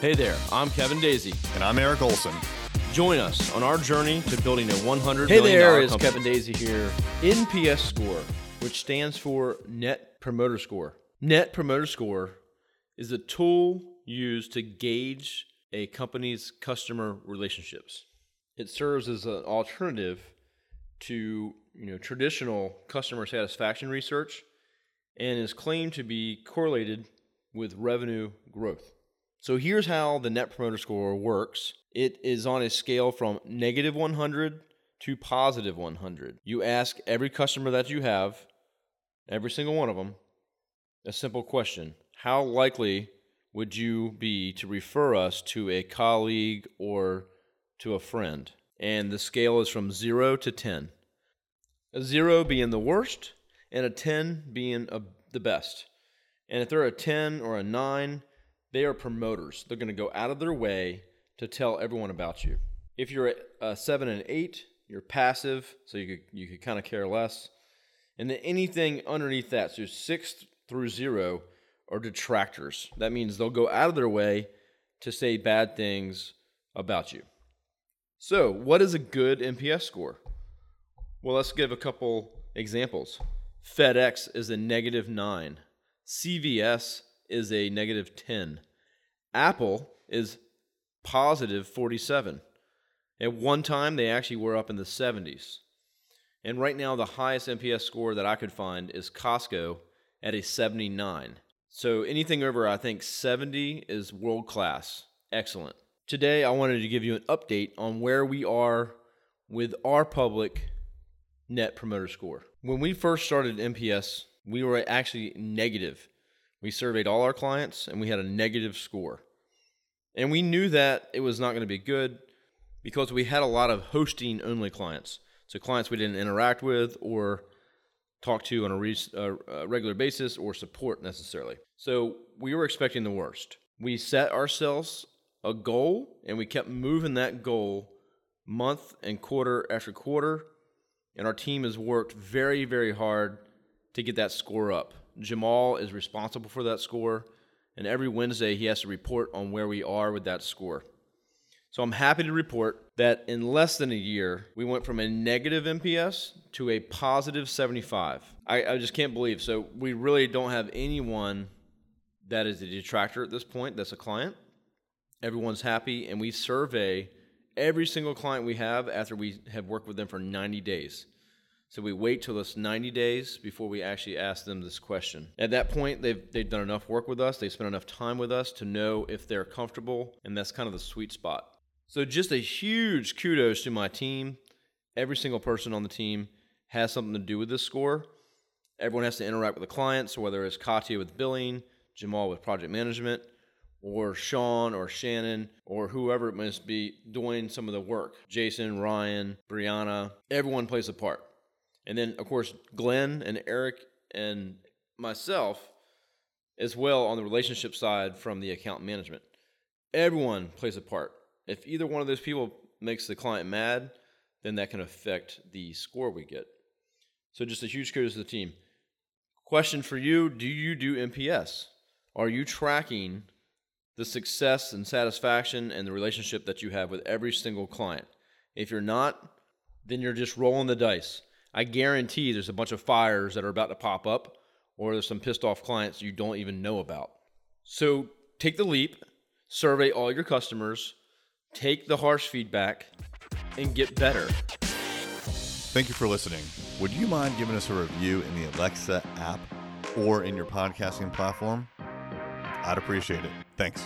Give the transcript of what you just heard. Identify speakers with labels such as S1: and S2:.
S1: Hey there, I'm Kevin Daisy.
S2: And I'm Eric Olson.
S1: Join us on our journey to building a 100
S3: Hey
S1: million
S3: there, it's. Kevin Daisy here.
S1: NPS score, which stands for Net Promoter Score. Net Promoter Score is a tool used to gauge a company's customer relationships. It serves as an alternative to you know traditional customer satisfaction research and is claimed to be correlated with revenue growth. So here's how the Net Promoter Score works. It is on a scale from negative 100 to positive 100. You ask every customer that you have, every single one of them, a simple question How likely would you be to refer us to a colleague or to a friend? And the scale is from 0 to 10. A 0 being the worst, and a 10 being a, the best. And if they're a 10 or a 9, they are promoters. They're going to go out of their way to tell everyone about you. If you're a uh, 7 and 8, you're passive, so you could, you could kind of care less. And then anything underneath that, so 6 through 0, are detractors. That means they'll go out of their way to say bad things about you. So, what is a good NPS score? Well, let's give a couple examples. FedEx is a negative 9. CVS is a negative 10. Apple is positive 47. At one time, they actually were up in the 70s. And right now, the highest NPS score that I could find is Costco at a 79. So anything over, I think, 70 is world class. Excellent. Today, I wanted to give you an update on where we are with our public net promoter score. When we first started NPS, we were actually negative. We surveyed all our clients and we had a negative score. And we knew that it was not going to be good because we had a lot of hosting only clients. So, clients we didn't interact with or talk to on a, re- uh, a regular basis or support necessarily. So, we were expecting the worst. We set ourselves a goal and we kept moving that goal month and quarter after quarter. And our team has worked very, very hard to get that score up. Jamal is responsible for that score, and every Wednesday he has to report on where we are with that score. So I'm happy to report that in less than a year, we went from a negative NPS to a positive 75. I, I just can't believe. So we really don't have anyone that is a detractor at this point that's a client. Everyone's happy, and we survey every single client we have after we have worked with them for 90 days. So we wait till it's 90 days before we actually ask them this question. At that point, they've, they've done enough work with us, they've spent enough time with us to know if they're comfortable, and that's kind of the sweet spot. So just a huge kudos to my team. Every single person on the team has something to do with this score. Everyone has to interact with the clients, whether it's Katya with billing, Jamal with project management, or Sean or Shannon or whoever it must be doing some of the work. Jason, Ryan, Brianna, everyone plays a part. And then, of course, Glenn and Eric and myself as well on the relationship side from the account management. Everyone plays a part. If either one of those people makes the client mad, then that can affect the score we get. So, just a huge kudos to the team. Question for you Do you do NPS? Are you tracking the success and satisfaction and the relationship that you have with every single client? If you're not, then you're just rolling the dice. I guarantee there's a bunch of fires that are about to pop up, or there's some pissed off clients you don't even know about. So take the leap, survey all your customers, take the harsh feedback, and get better.
S2: Thank you for listening. Would you mind giving us a review in the Alexa app or in your podcasting platform? I'd appreciate it. Thanks.